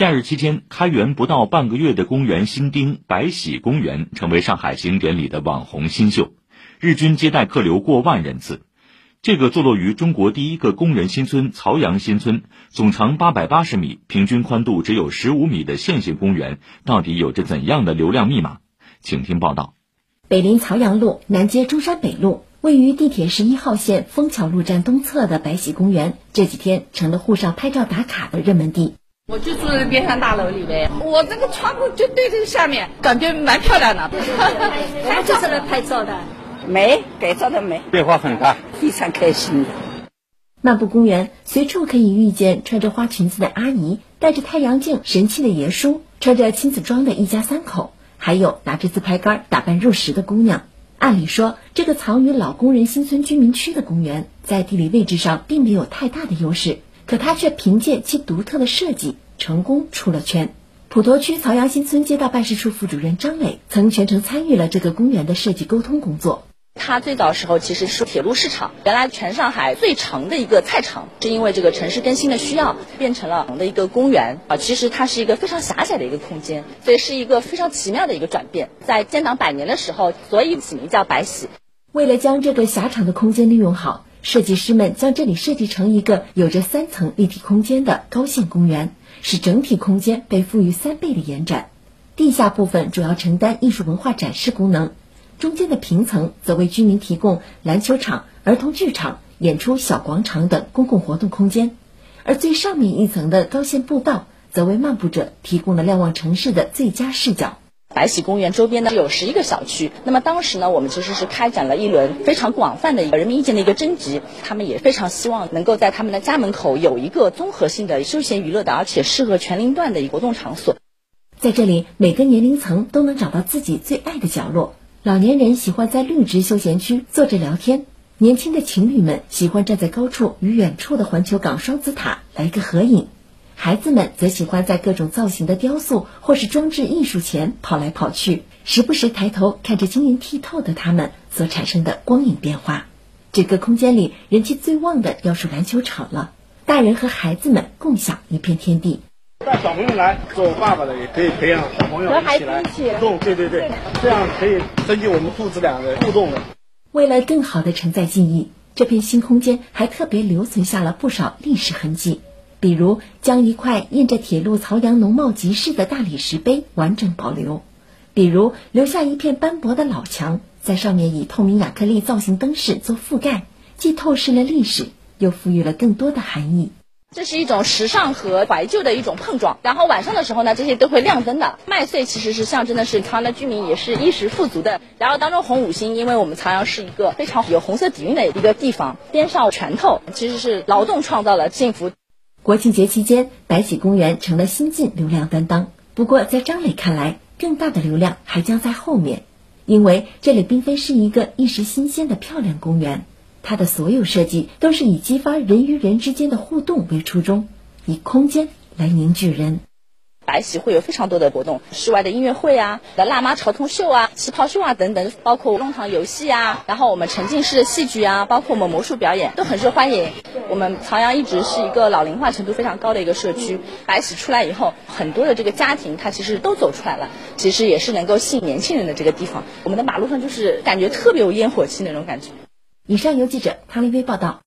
假日期间，开园不到半个月的公园新丁白喜公园成为上海景点里的网红新秀，日均接待客流过万人次。这个坐落于中国第一个工人新村曹杨新村，总长八百八十米、平均宽度只有十五米的线性公园，到底有着怎样的流量密码？请听报道。北临曹杨路，南接中山北路，位于地铁十一号线枫桥路站东侧的白喜公园，这几天成了沪上拍照打卡的热门地。我就住在边上大楼里呗，我这个窗户就对着下面，感觉蛮漂亮的。我们就是来拍照的。美，改造的美，变化很大，非常开心。漫步公园，随处可以遇见穿着花裙子的阿姨，戴着太阳镜神气的爷叔，穿着亲子装的一家三口，还有拿着自拍杆打扮入时的姑娘。按理说，这个藏于老工人新村居民区的公园，在地理位置上并没有太大的优势，可它却凭借其独特的设计，成功出了圈。普陀区曹杨新村街道办事处副主任张磊曾全程参与了这个公园的设计沟通工作。它最早时候其实是铁路市场，原来全上海最长的一个菜场，是因为这个城市更新的需要，变成了的一个公园啊。其实它是一个非常狭窄的一个空间，所以是一个非常奇妙的一个转变。在建党百年的时候，所以起名叫白喜。为了将这个狭长的空间利用好，设计师们将这里设计成一个有着三层立体空间的高线公园，使整体空间被赋予三倍的延展。地下部分主要承担艺术文化展示功能。中间的平层则为居民提供篮球场、儿童剧场、演出小广场等公共活动空间，而最上面一层的高线步道则为漫步者提供了瞭望城市的最佳视角。白喜公园周边呢有十一个小区，那么当时呢我们其实是开展了一轮非常广泛的一个人民意见的一个征集，他们也非常希望能够在他们的家门口有一个综合性的休闲娱乐的，而且适合全龄段的一个活动场所。在这里，每个年龄层都能找到自己最爱的角落。老年人喜欢在绿植休闲区坐着聊天，年轻的情侣们喜欢站在高处与远处的环球港双子塔来个合影，孩子们则喜欢在各种造型的雕塑或是装置艺术前跑来跑去，时不时抬头看着晶莹剔透的它们所产生的光影变化。整个空间里人气最旺的要数篮球场了，大人和孩子们共享一片天地。带小朋友来做爸爸的也可以培养小朋友一起来互动，对对对，这样可以增进我们父子俩的互动的。为了更好的承载记忆，这片新空间还特别留存下了不少历史痕迹，比如将一块印着铁路曹杨农贸集市的大理石碑完整保留，比如留下一片斑驳的老墙，在上面以透明亚克力造型灯饰做覆盖，既透视了历史，又赋予了更多的含义。这是一种时尚和怀旧的一种碰撞，然后晚上的时候呢，这些都会亮灯的。麦穗其实是象征的是曹阳的居民也是衣食富足的。然后当中红五星，因为我们曹阳是一个非常有红色底蕴的一个地方，边上拳头其实是劳动创造了幸福。国庆节期间，白喜公园成了新晋流量担当。不过在张磊看来，更大的流量还将在后面，因为这里并非是一个一时新鲜的漂亮公园。它的所有设计都是以激发人与人之间的互动为初衷，以空间来凝聚人。白喜会有非常多的活动，室外的音乐会啊，辣妈潮童秀啊、旗袍秀啊等等，包括弄堂游戏啊，然后我们沉浸式的戏剧啊，包括我们魔术表演都很受欢迎。我们朝阳一直是一个老龄化程度非常高的一个社区，白喜出来以后，很多的这个家庭他其实都走出来了，其实也是能够吸引年轻人的这个地方。我们的马路上就是感觉特别有烟火气那种感觉。以上由记者汤丽薇报道。